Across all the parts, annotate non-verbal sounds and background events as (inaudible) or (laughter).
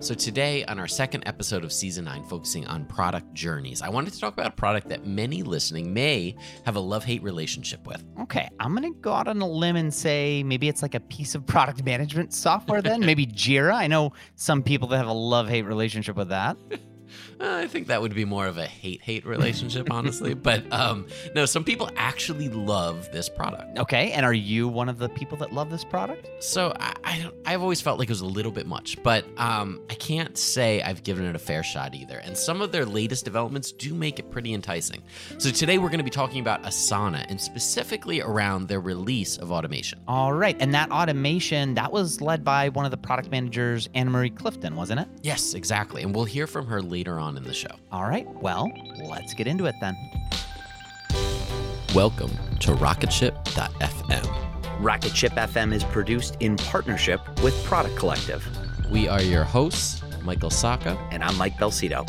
So, today, on our second episode of season nine, focusing on product journeys, I wanted to talk about a product that many listening may have a love hate relationship with. Okay, I'm going to go out on a limb and say maybe it's like a piece of product (laughs) management software then, maybe Jira. I know some people that have a love hate relationship with that. (laughs) Uh, I think that would be more of a hate hate relationship, honestly. (laughs) but um, no, some people actually love this product. Okay, and are you one of the people that love this product? So I, I I've always felt like it was a little bit much, but um, I can't say I've given it a fair shot either. And some of their latest developments do make it pretty enticing. So today we're going to be talking about Asana and specifically around their release of automation. All right, and that automation that was led by one of the product managers, Anna Marie Clifton, wasn't it? Yes, exactly. And we'll hear from her later on in the show. All right, well, let's get into it then. Welcome to Rocketship.fm. Rocketship FM is produced in partnership with Product Collective. We are your hosts, Michael Sacca. And I'm Mike Belsito.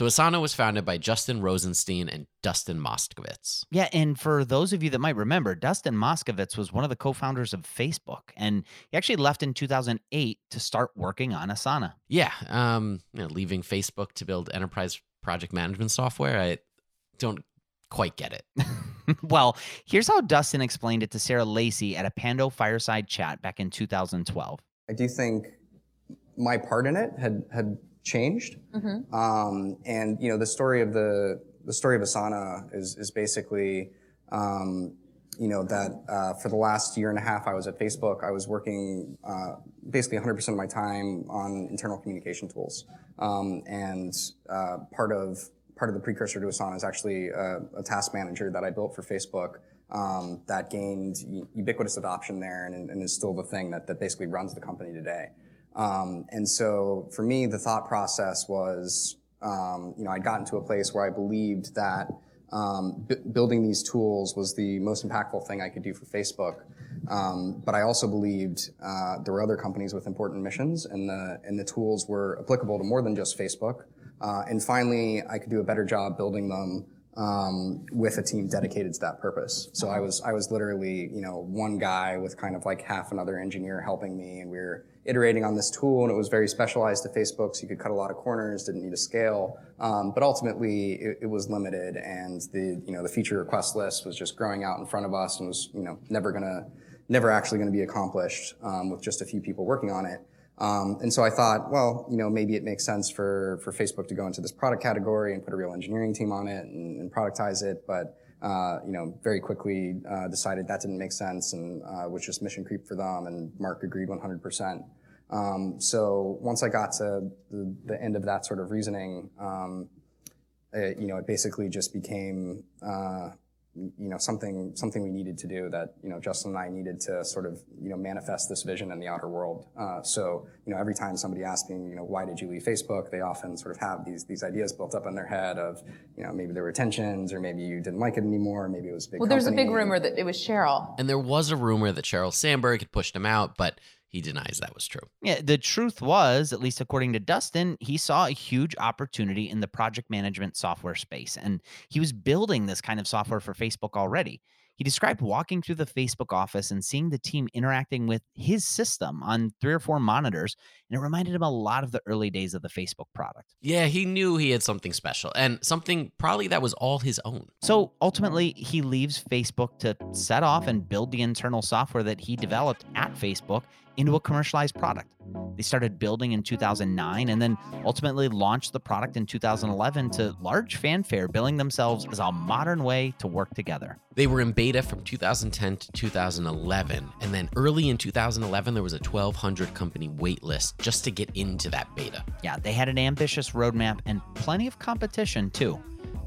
So Asana was founded by Justin Rosenstein and Dustin Moskovitz. Yeah, and for those of you that might remember, Dustin Moskovitz was one of the co-founders of Facebook, and he actually left in 2008 to start working on Asana. Yeah, um, you know, leaving Facebook to build enterprise project management software. I don't quite get it. (laughs) well, here's how Dustin explained it to Sarah Lacy at a Pando fireside chat back in 2012. I do think my part in it had had changed. Mm-hmm. Um, and you know, the story of the the story of Asana is is basically, um, you know, that uh, for the last year and a half I was at Facebook, I was working uh, basically 100% of my time on internal communication tools, um, and uh, part of part of the precursor to Asana is actually a, a task manager that I built for Facebook um, that gained ubiquitous adoption there and, and, is still the thing that, that basically runs the company today. Um, and so for me, the thought process was, um, you know, I'd gotten to a place where I believed that um, b- building these tools was the most impactful thing I could do for Facebook. Um, but I also believed uh, there were other companies with important missions, and the and the tools were applicable to more than just Facebook. Uh, and finally, I could do a better job building them um, with a team dedicated to that purpose. So I was I was literally you know one guy with kind of like half another engineer helping me, and we were iterating on this tool, and it was very specialized to Facebook, so you could cut a lot of corners, didn't need to scale, um, but ultimately it, it, was limited, and the you know the feature request list was just growing out in front of us, and was you know never gonna never actually going to be accomplished um, with just a few people working on it. Um, and so I thought, well, you know, maybe it makes sense for, for Facebook to go into this product category and put a real engineering team on it and, and productize it. But, uh, you know, very quickly uh, decided that didn't make sense and uh, was just mission creep for them. And Mark agreed 100%. Um, so once I got to the, the, end of that sort of reasoning, um, it, you know, it basically just became uh, you know something something we needed to do that you know Justin and I needed to sort of you know manifest this vision in the outer world. Uh, so you know every time somebody asks me you know why did you leave Facebook, they often sort of have these these ideas built up in their head of you know maybe there were tensions or maybe you didn't like it anymore, maybe it was big. Well, there's a big rumor that it was Sheryl, and there was a rumor that Sheryl Sandberg had pushed him out, but he denies that was true. Yeah, the truth was, at least according to Dustin, he saw a huge opportunity in the project management software space. And he was building this kind of software for Facebook already. He described walking through the Facebook office and seeing the team interacting with his system on three or four monitors, and it reminded him a lot of the early days of the Facebook product. Yeah, he knew he had something special and something probably that was all his own. So ultimately, he leaves Facebook to set off and build the internal software that he developed at Facebook into a commercialized product. They started building in 2009 and then ultimately launched the product in 2011 to large fanfare, billing themselves as a modern way to work together. They were in beta from 2010 to 2011, and then early in 2011, there was a 1,200 company waitlist just to get into that beta. Yeah, they had an ambitious roadmap and plenty of competition too.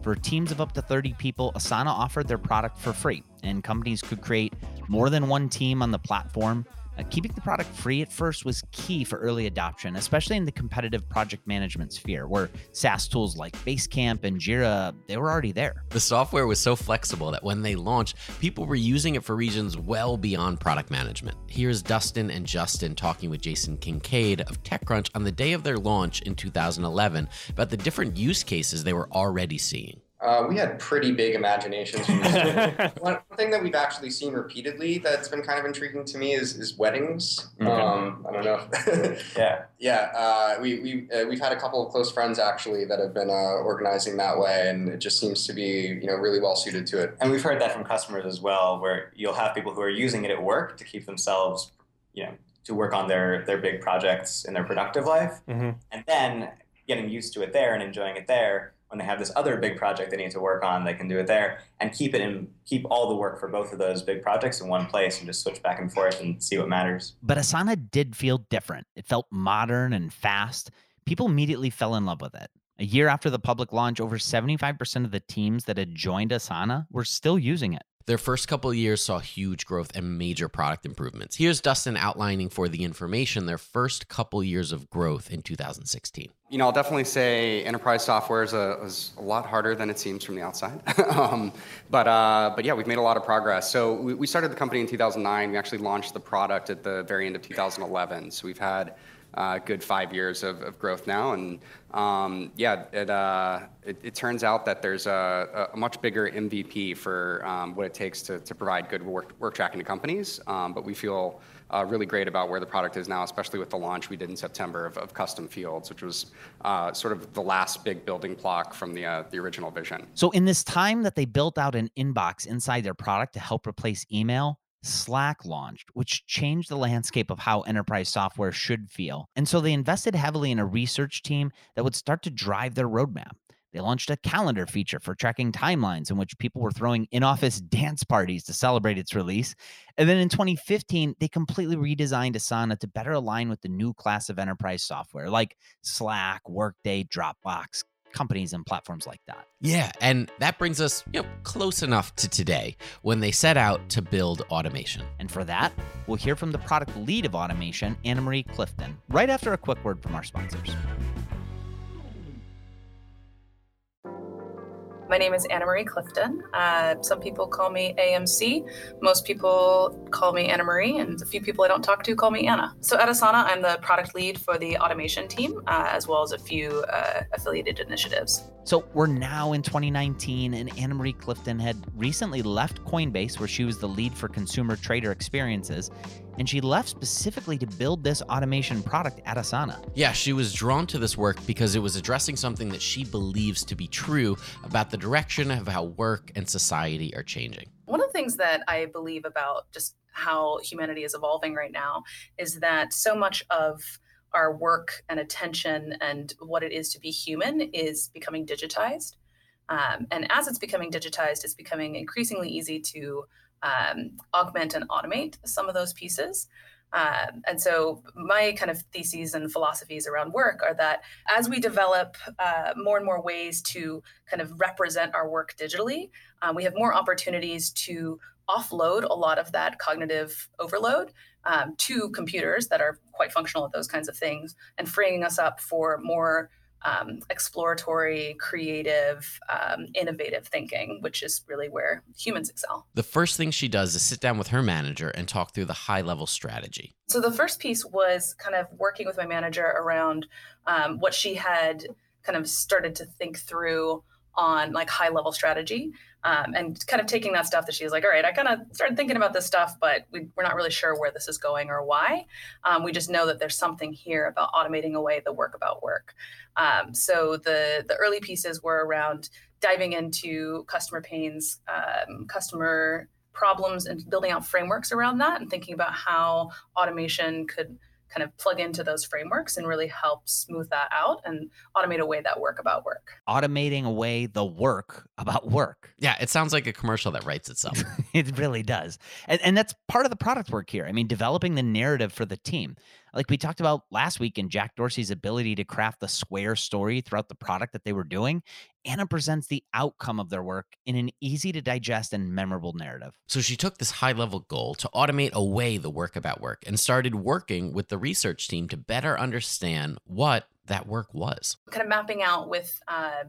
For teams of up to 30 people, Asana offered their product for free, and companies could create more than one team on the platform uh, keeping the product free at first was key for early adoption, especially in the competitive project management sphere, where SaaS tools like Basecamp and Jira, they were already there. The software was so flexible that when they launched, people were using it for reasons well beyond product management. Here's Dustin and Justin talking with Jason Kincaid of TechCrunch on the day of their launch in 2011 about the different use cases they were already seeing. Uh, we had pretty big imaginations. (laughs) one, thing that we've actually seen repeatedly that's been kind of intriguing to me is, is weddings. Okay. Um, I don't know. (laughs) yeah, yeah. Uh, we we uh, we've had a couple of close friends actually that have been uh, organizing that way, and it just seems to be you know really well suited to it. And we've heard that from customers as well, where you'll have people who are using it at work to keep themselves, you know, to work on their their big projects in their productive life, mm-hmm. and then getting used to it there and enjoying it there when they have this other big project they need to work on, they can do it there and keep it in keep all the work for both of those big projects in one place and just switch back and forth and see what matters. But Asana did feel different. It felt modern and fast. People immediately fell in love with it. A year after the public launch, over 75% of the teams that had joined Asana were still using it. Their first couple years saw huge growth and major product improvements. Here's Dustin outlining for the information their first couple years of growth in 2016. You know, I'll definitely say enterprise software is a, is a lot harder than it seems from the outside. (laughs) um, but, uh, but yeah, we've made a lot of progress. So we, we started the company in 2009. We actually launched the product at the very end of 2011. So we've had uh, good five years of, of growth now. And um, yeah, it, uh, it, it, turns out that there's a, a much bigger MVP for um, what it takes to, to provide good work, work tracking to companies. Um, but we feel uh, really great about where the product is now, especially with the launch we did in September of, of custom fields, which was uh, sort of the last big building block from the, uh, the original vision. So, in this time that they built out an inbox inside their product to help replace email, Slack launched, which changed the landscape of how enterprise software should feel. And so they invested heavily in a research team that would start to drive their roadmap. They launched a calendar feature for tracking timelines in which people were throwing in office (laughs) dance parties to celebrate its release. And then in 2015, they completely redesigned Asana to better align with the new class of enterprise software like Slack, Workday, Dropbox, companies and platforms like that. Yeah, and that brings us, you know, close enough to today when they set out to build automation. And for that, we'll hear from the product lead of automation, Anna Marie Clifton, right after a quick word from our sponsors. My name is Anna Marie Clifton. Uh, some people call me AMC. Most people call me Anna Marie, and a few people I don't talk to call me Anna. So at Asana, I'm the product lead for the automation team, uh, as well as a few uh, affiliated initiatives. So we're now in 2019, and Anna Marie Clifton had recently left Coinbase, where she was the lead for consumer trader experiences, and she left specifically to build this automation product at Asana. Yeah, she was drawn to this work because it was addressing something that she believes to be true about the direction of how work and society are changing. One of the things that I believe about just how humanity is evolving right now is that so much of our work and attention and what it is to be human is becoming digitized. Um, and as it's becoming digitized, it's becoming increasingly easy to um, augment and automate some of those pieces. Um, and so, my kind of theses and philosophies around work are that as we develop uh, more and more ways to kind of represent our work digitally, uh, we have more opportunities to offload a lot of that cognitive overload um, to computers that are quite functional at those kinds of things and freeing us up for more um, exploratory, creative, um, innovative thinking, which is really where humans excel. The first thing she does is sit down with her manager and talk through the high level strategy. So the first piece was kind of working with my manager around um, what she had kind of started to think through on like high level strategy um, and kind of taking that stuff that she's like all right i kind of started thinking about this stuff but we, are not really sure where this is going or why. Um, we just know that there's something here about automating away the work about work. Um, so the the early pieces were around diving into customer pains um, customer problems and building out frameworks around that and thinking about how automation could kind of plug into those frameworks and really help smooth that out and automate away that work about work. Automating away the work about work. Yeah, it sounds like a commercial that writes itself. (laughs) it really does. And, and that's part of the product work here. I mean, developing the narrative for the team. Like we talked about last week in Jack Dorsey's ability to craft the square story throughout the product that they were doing, Anna presents the outcome of their work in an easy to digest and memorable narrative. So she took this high level goal to automate away the work about work and started working with the research team to better understand what that work was. Kind of mapping out with uh,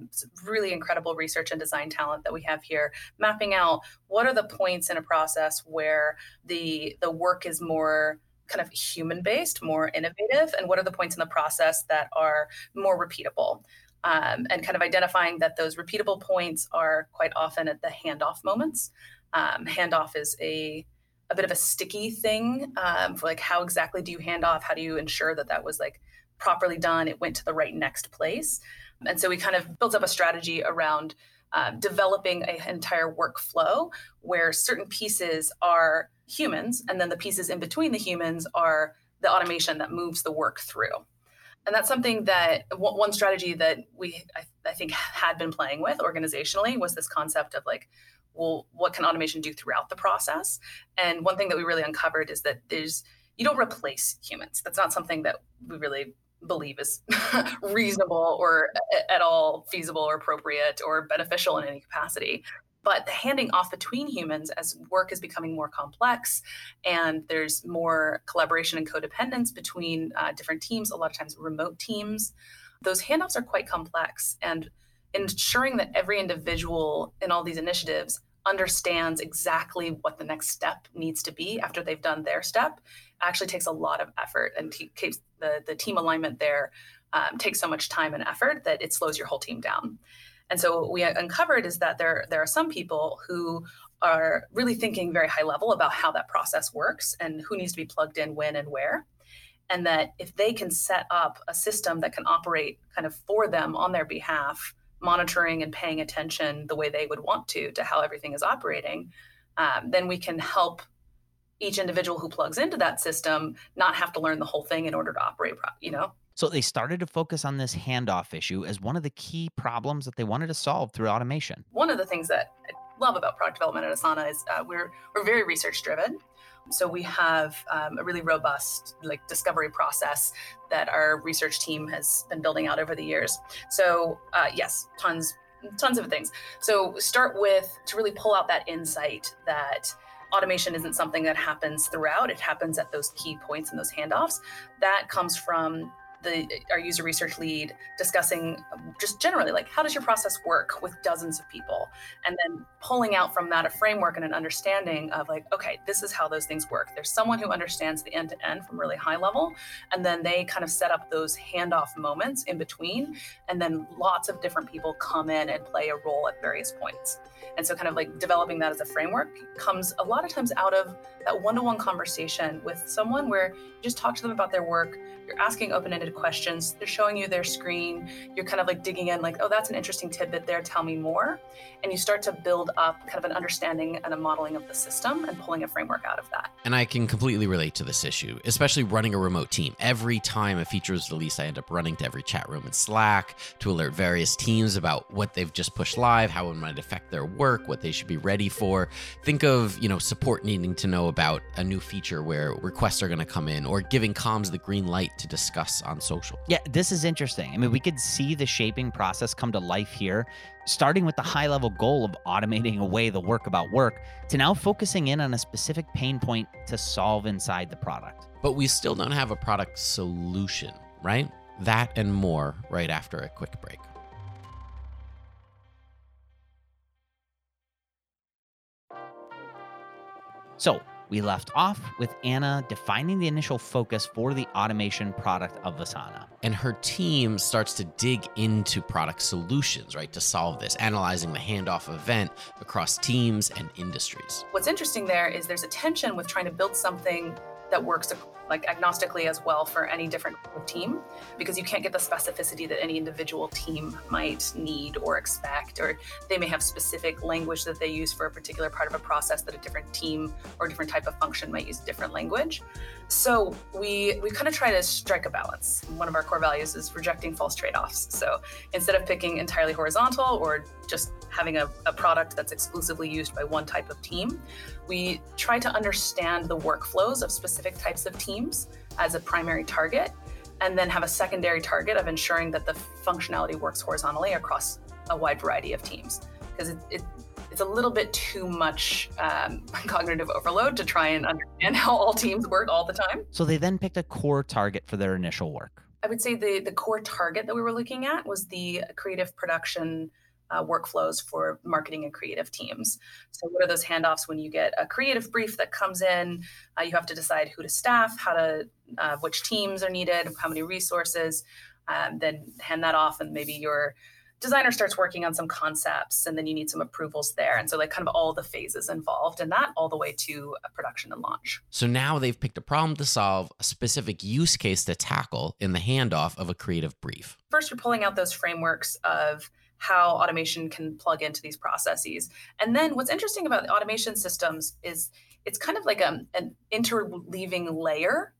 really incredible research and design talent that we have here, mapping out what are the points in a process where the the work is more kind of human based, more innovative, and what are the points in the process that are more repeatable? Um, and kind of identifying that those repeatable points are quite often at the handoff moments. Um, handoff is a a bit of a sticky thing um, for like how exactly do you hand off? How do you ensure that that was like properly done? It went to the right next place. And so we kind of built up a strategy around um, developing an entire workflow where certain pieces are humans, and then the pieces in between the humans are the automation that moves the work through. And that's something that one strategy that we, I, I think, had been playing with organizationally was this concept of like, well, what can automation do throughout the process? And one thing that we really uncovered is that there's, you don't replace humans. That's not something that we really believe is (laughs) reasonable or at all feasible or appropriate or beneficial in any capacity. But the handing off between humans as work is becoming more complex and there's more collaboration and codependence between uh, different teams a lot of times remote teams those handoffs are quite complex. And ensuring that every individual in all these initiatives understands exactly what the next step needs to be after they've done their step actually takes a lot of effort and keeps the, the team alignment there um, takes so much time and effort that it slows your whole team down and so what we uncovered is that there, there are some people who are really thinking very high level about how that process works and who needs to be plugged in when and where. And that if they can set up a system that can operate kind of for them on their behalf, monitoring and paying attention the way they would want to to how everything is operating, um, then we can help each individual who plugs into that system not have to learn the whole thing in order to operate, you know, so they started to focus on this handoff issue as one of the key problems that they wanted to solve through automation. One of the things that I love about product development at Asana is uh, we're we're very research driven. So we have um, a really robust like discovery process that our research team has been building out over the years. So uh, yes, tons tons of things. So start with to really pull out that insight that automation isn't something that happens throughout it happens at those key points and those handoffs that comes from the our user research lead discussing just generally like how does your process work with dozens of people? And then pulling out from that a framework and an understanding of like okay this is how those things work. There's someone who understands the end to end from really high level and then they kind of set up those handoff moments in between and then lots of different people come in and play a role at various points and so kind of like developing that as a framework comes a lot of times out of that one-to-one conversation with someone where you just talk to them about their work you're asking open-ended questions they're showing you their screen you're kind of like digging in like oh that's an interesting tidbit there tell me more. And you start to build up kind of an understanding and a modeling of the system and pulling a framework out of that. And i can completely relate to this issue especially running a remote team. Every time a feature is released i end up running to every chat room in slack to alert various teams about what they've just pushed live how it might affect their work what they should be ready for think of you know support needing to know about a new feature where requests are going to come in or giving comms the green light to discuss on social. Yeah, this is interesting. I mean, we could see the shaping process come to life here, starting with the high level goal of automating away the work about work to now focusing in on a specific pain point to solve inside the product. But we still don't have a product solution, right? That and more right after a quick break. So, we left off with Anna defining the initial focus for the automation product of Asana. And her team starts to dig into product solutions, right, to solve this, analyzing the handoff event across teams and industries. What's interesting there is there's a tension with trying to build something that works like agnostically as well for any different team because you can't get the specificity that any individual team might need or expect or they may have specific language that they use for a particular part of a process that a different team or different type of function might use a different language. So we we kind of try to strike a balance. One of our core values is rejecting false trade-offs. So instead of picking entirely horizontal or just having a, a product that's exclusively used by one type of team we try to understand the workflows of specific types of teams as a primary target, and then have a secondary target of ensuring that the functionality works horizontally across a wide variety of teams. Because it, it, it's a little bit too much um, (laughs) cognitive overload to try and understand (laughs) how all teams work all the time. So they then picked a core target for their initial work. I would say the, the core target that we were looking at was the creative production uh, workflows for marketing and creative teams. So, what are those handoffs when you get a creative brief that comes in? Uh, you have to decide who to staff, how to, uh, which teams are needed, how many resources, um, then hand that off, and maybe your designer starts working on some concepts and then you need some approvals there and so like kind of all the phases involved in that all the way to production and launch so now they've picked a problem to solve a specific use case to tackle in the handoff of a creative brief first you're pulling out those frameworks of how automation can plug into these processes. And then what's interesting about the automation systems is it's kind of like a, an interleaving layer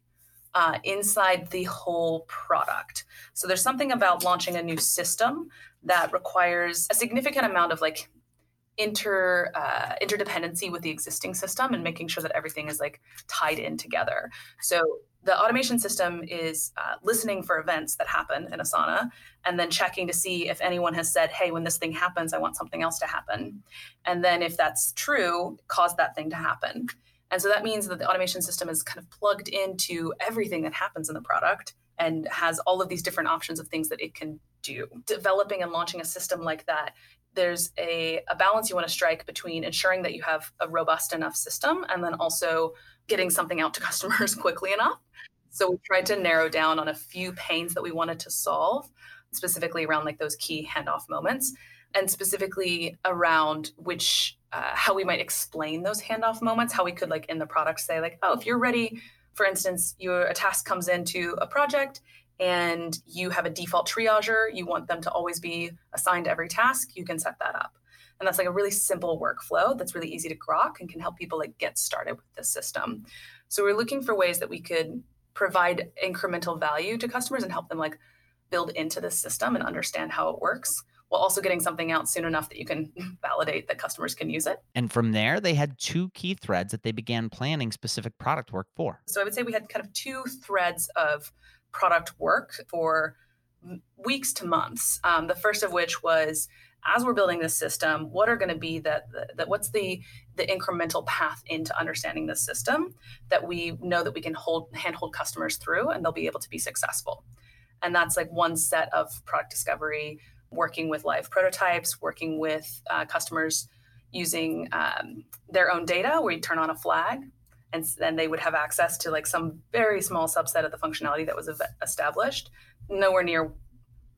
uh, inside the whole product. So there's something about launching a new system that requires a significant amount of like inter uh, interdependency with the existing system and making sure that everything is like tied in together. So the automation system is uh, listening for events that happen in Asana and then checking to see if anyone has said, hey, when this thing happens, I want something else to happen. And then if that's true, cause that thing to happen. And so that means that the automation system is kind of plugged into everything that happens in the product and has all of these different options of things that it can do. Developing and launching a system like that, there's a, a balance you want to strike between ensuring that you have a robust enough system and then also getting something out to customers (laughs) quickly enough. So we tried to narrow down on a few pains that we wanted to solve, specifically around like those key handoff moments, and specifically around which uh, how we might explain those handoff moments, how we could like in the product say like, oh, if you're ready, for instance, your a task comes into a project and you have a default triager, you want them to always be assigned every task, you can set that up. And that's like a really simple workflow that's really easy to grok and can help people like get started with the system. So we're looking for ways that we could provide incremental value to customers and help them like build into the system and understand how it works while also getting something out soon enough that you can (laughs) validate that customers can use it. And from there, they had two key threads that they began planning specific product work for. So I would say we had kind of two threads of product work for weeks to months. Um, the first of which was as we're building this system, what are going to be that that what's the the incremental path into understanding this system that we know that we can hold handhold customers through and they'll be able to be successful. And that's like one set of product discovery, working with live prototypes, working with uh, customers using um, their own data where you turn on a flag and then they would have access to like some very small subset of the functionality that was established nowhere near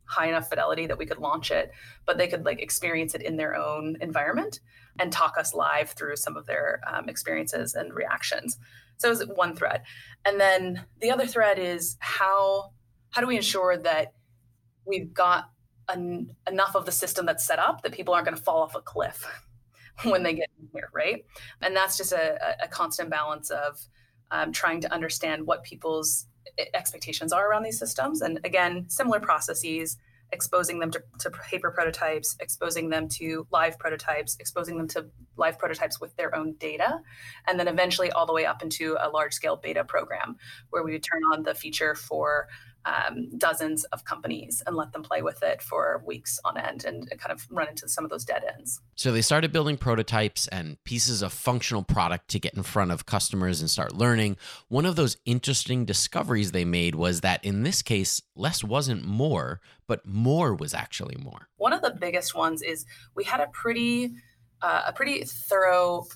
high enough fidelity that we could launch it but they could like experience it in their own environment and talk us live through some of their um, experiences and reactions so it was one thread and then the other thread is how how do we ensure that we've got an, enough of the system that's set up that people aren't going to fall off a cliff (laughs) when they get here, right? And that's just a, a constant balance of um, trying to understand what people's expectations are around these systems. And again, similar processes, exposing them to, to paper prototypes, exposing them to live prototypes, exposing them to live prototypes with their own data, and then eventually all the way up into a large scale beta program where we would turn on the feature for um, dozens of companies and let them play with it for weeks on end and kind of run into some of those dead ends. So they started building prototypes and pieces of functional product to get in front of customers and start learning. One of those interesting discoveries they made was that in this case, less wasn't more, but more was actually more. One of the biggest ones is we had a pretty uh, a pretty thorough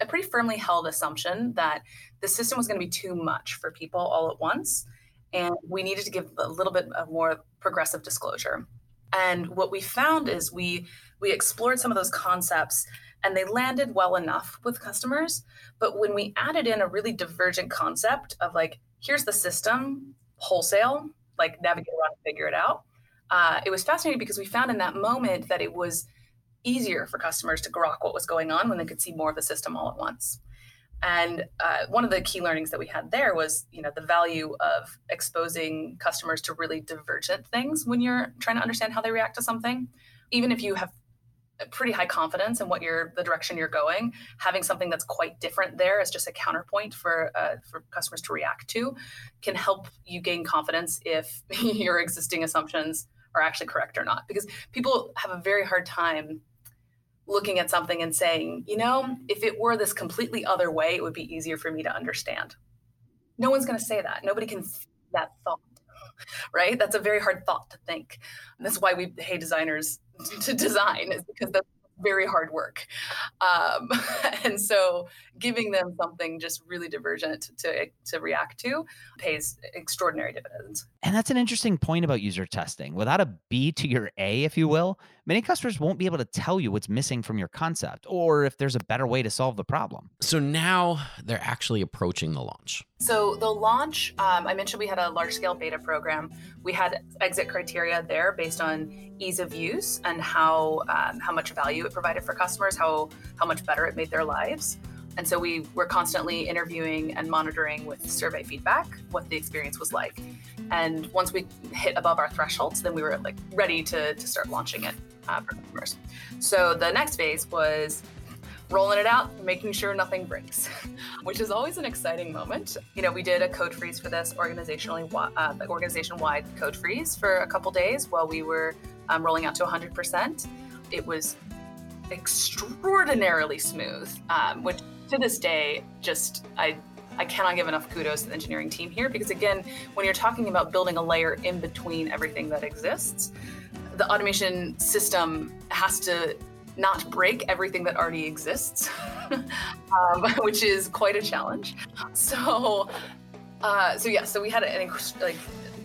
a pretty firmly held assumption that the system was going to be too much for people all at once and we needed to give a little bit of more progressive disclosure. And what we found is we we explored some of those concepts and they landed well enough with customers. But when we added in a really divergent concept of like, here's the system wholesale, like navigate around and figure it out, uh, it was fascinating because we found in that moment that it was easier for customers to grok what was going on when they could see more of the system all at once. And uh, one of the key learnings that we had there was, you know, the value of exposing customers to really divergent things when you're trying to understand how they react to something. Even if you have pretty high confidence in what you're the direction you're going, having something that's quite different there as just a counterpoint for uh, for customers to react to can help you gain confidence if (laughs) your existing assumptions are actually correct or not. Because people have a very hard time looking at something and saying, you know, if it were this completely other way, it would be easier for me to understand. No one's going to say that. Nobody can that thought, right? That's a very hard thought to think. And that's why we pay designers (laughs) to design is because that's very hard work. Um, (laughs) and so giving them something just really divergent to, to react to pays extraordinary dividends. And that's an interesting point about user testing. Without a B to your A, if you will, many customers won't be able to tell you what's missing from your concept or if there's a better way to solve the problem. So now they're actually approaching the launch. So the launch, um, I mentioned we had a large scale beta program. We had exit criteria there based on ease of use and how um, how much value it provided for customers, how how much better it made their lives. And so we were constantly interviewing and monitoring with survey feedback what the experience was like. And once we hit above our thresholds, then we were like ready to, to start launching it uh, for customers. So the next phase was rolling it out, making sure nothing breaks, (laughs) which is always an exciting moment. You know, we did a code freeze for this organizationally, uh, organization-wide code freeze for a couple days while we were um, rolling out to 100%. It was extraordinarily smooth, um, which to this day, just I I cannot give enough kudos to the engineering team here because again, when you're talking about building a layer in between everything that exists, the automation system has to not break everything that already exists, (laughs) um, (laughs) which is quite a challenge. So, uh, so yeah, so we had an like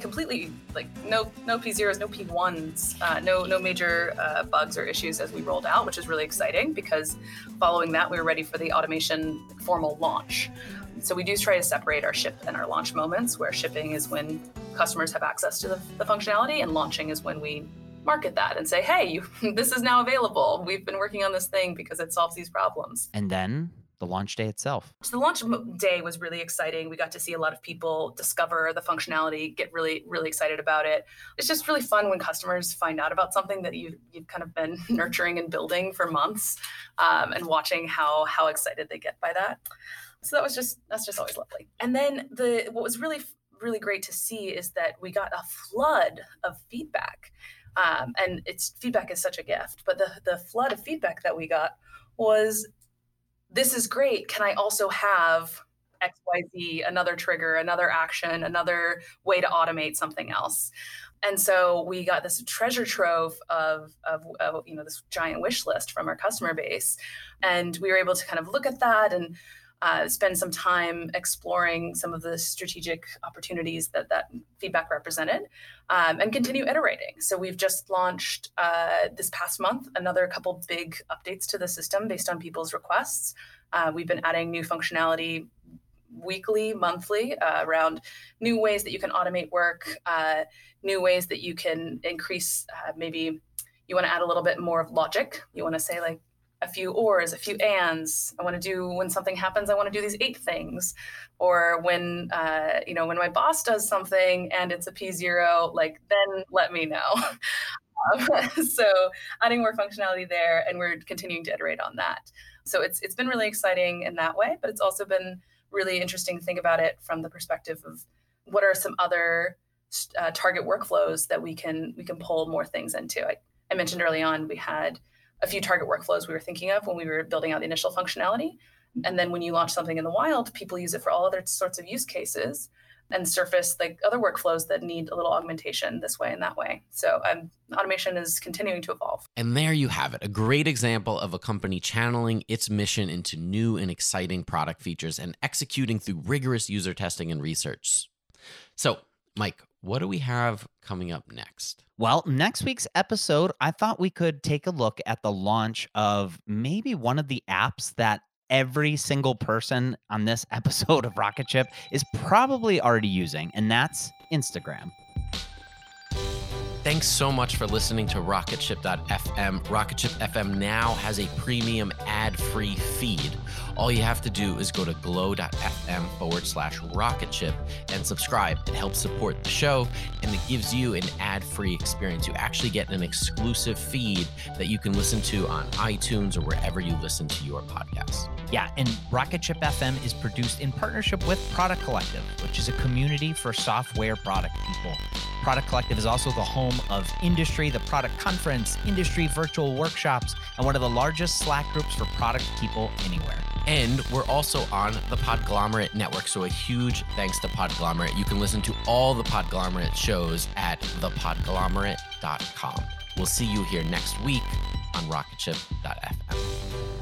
completely like no no P zeros, no P ones, uh, no no major uh, bugs or issues as we rolled out, which is really exciting because following that we were ready for the automation formal launch. So we do try to separate our ship and our launch moments, where shipping is when customers have access to the, the functionality, and launching is when we market that and say, "Hey, you, (laughs) this is now available. We've been working on this thing because it solves these problems." And then the launch day itself? So the launch day was really exciting. We got to see a lot of people discover the functionality, get really, really excited about it. It's just really fun when customers find out about something that you've, you've kind of been (laughs) nurturing and building for months um, and watching how, how excited they get by that. So that was just, that's just always lovely. And then the, what was really, really great to see is that we got a flood of feedback. Um, and it's feedback is such a gift, but the, the flood of feedback that we got was this is great. Can I also have XYZ, another trigger, another action, another way to automate something else? And so we got this treasure trove of, of, of, you know this giant wish list from our customer base, and we were able to kind of look at that and uh, spend some time exploring some of the strategic opportunities that that feedback represented um, and continue iterating. So we've just launched uh, this past month another couple big updates to the system based on people's requests. Uh, we've been adding new functionality weekly, monthly uh, around new ways that you can automate work, uh, new ways that you can increase uh, maybe you want to add a little bit more of logic. You want to say like a few ors, a few ands. I want to do when something happens. I want to do these eight things, or when uh, you know when my boss does something and it's a P zero, like then let me know. (laughs) um, (laughs) so adding more functionality there, and we're continuing to iterate on that. So it's it's been really exciting in that way, but it's also been really interesting to think about it from the perspective of what are some other uh, target workflows that we can we can pull more things into. I, I mentioned early on we had a few target workflows we were thinking of when we were building out the initial functionality. And then when you launch something in the wild, people use it for all other sorts of use cases and surface like other workflows that need a little augmentation this way and that way. So um, automation is continuing to evolve. And there you have it, a great example of a company channeling its mission into new and exciting product features and executing through rigorous user testing and research. So, Mike, what do we have coming up next? Well, next week's episode, I thought we could take a look at the launch of maybe one of the apps that every single person on this (laughs) episode of Rocket Ship is probably already using, and that's Instagram. Thanks so much for listening to Rocketship.fm. Rocketship FM now has a premium ad free feed. All you have to do is go to glow.fm forward slash rocketship and subscribe. It helps support the show and it gives you an ad free experience. You actually get an exclusive feed that you can listen to on iTunes or wherever you listen to your podcasts. Yeah, and Rocket Ship FM is produced in partnership with Product Collective, which is a community for software product people. Product Collective is also the home of Industry, the product conference, industry virtual workshops, and one of the largest Slack groups for product people anywhere. And we're also on the Podglomerate Network. So a huge thanks to Podglomerate. You can listen to all the Podglomerate shows at thepodglomerate.com. We'll see you here next week on rocketship.fm.